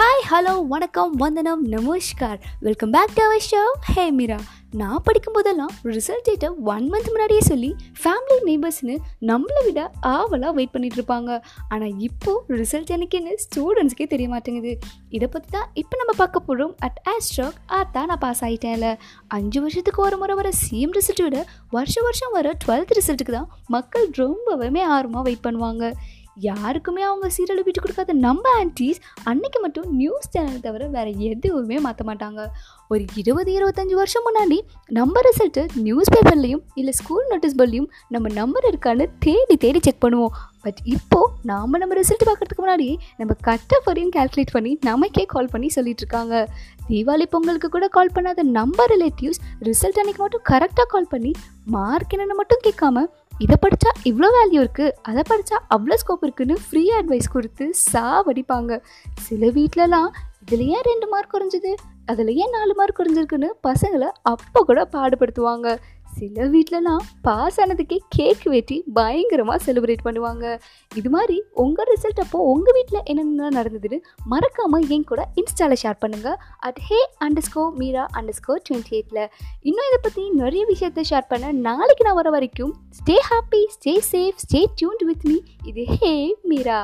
Hi hello வணக்கம் வந்தனம் நமஸ்கார். Welcome back to our show hey Meera நான் படிக்கும் போதெல்லாம் ரிசல்ட் டேட்டை ஒன் மந்த் முன்னாடியே சொல்லி ஃபேமிலி நெய்பர்ஸ்னு நம்மளை விட ஆவலாக வெயிட் பண்ணிட்டு இருப்பாங்க. ஆனால் இப்போது ரிசல்ட் எனக்குன்னு ஸ்டூடெண்ட்ஸ்க்கே தெரிய மாட்டேங்குது. இதை பற்றி தான் இப்போ நம்ம பார்க்க போகிறோம் அட் ஆஸ்ட்ராக் ஆத்தா நான் பாஸ் ஆகிட்டேன்ல அஞ்சு வருஷத்துக்கு ஒரு முறை வர சிஎம் ரிசல்ட்டை விட வருஷம் வருஷம் வர டுவெல்த் ரிசல்ட்டுக்கு தான் மக்கள் ரொம்பவுமே ஆர்வமாக வெயிட் பண்ணுவாங்க. யாருக்குமே அவங்க சீரியல் விட்டு கொடுக்காத நம்ம ஆன்டிஸ் அன்னைக்கு மட்டும் நியூஸ் சேனல் தவிர வேறு எதுவுமே மாற்ற மாட்டாங்க. ஒரு இருபது இருபத்தஞ்சி வருஷம் முன்னாடி நம்ம ரிசல்ட்டு நியூஸ் பேப்பர்லேயும் இல்லை ஸ்கூல் நோட்டீஸ் போர்ட்லேயும் நம்ம நம்பர் இருக்கான்னு தேடி தேடி செக் பண்ணுவோம். பட் இப்போது நாம் நம்ம ரிசல்ட் பார்க்குறதுக்கு முன்னாடி நம்ம கட்ட வரையும் கால்குலேட் பண்ணி நமக்கே கால் பண்ணி சொல்லிட்டு இருக்காங்க. தீபாவளி பொங்கலுக்கு கூட கால் பண்ணாத நம்ம ரிலேட்டிவ்ஸ் ரிசல்ட் அன்னைக்கு மட்டும் கரெக்டாக கால் பண்ணி மார்க் என்னென்னு மட்டும் கேட்காம இதை படித்தா இவ்வளோ வேல்யூ இருக்குது அதை படித்தா அவ்வளோ ஸ்கோப் இருக்குதுன்னு ஃப்ரீ அட்வைஸ் கொடுத்து சாவடிப்பாங்க. சில வீட்டிலலாம் இதில் ஏன் ரெண்டு மார்க் குறைஞ்சது? அதில் ஏன் நாலு மார்க் குறைஞ்சிருக்குன்னு பசங்களை அப்போ கூட பாடுபடுத்துவாங்க. சில வீட்டிலலாம் பாஸ் ஆனதுக்கே கேக் வெட்டி பயங்கரமாக செலிப்ரேட் பண்ணுவாங்க. இது மாதிரி உங்கள் ரிசல்ட் அப்போ உங்கள் வீட்டில் என்னென்ன நடந்ததுன்னு மறக்காமல் என் கூட இன்ஸ்டாவில் ஷேர் பண்ணுங்கள் at hey underscore Meera underscore twenty எயிட்டில் இன்னும் இதை பற்றி நிறைய விஷயத்த ஷேர் பண்ண நாளைக்கு நான் வர வரைக்கும் stay happy stay safe stay tuned with me இது ஹே மீரா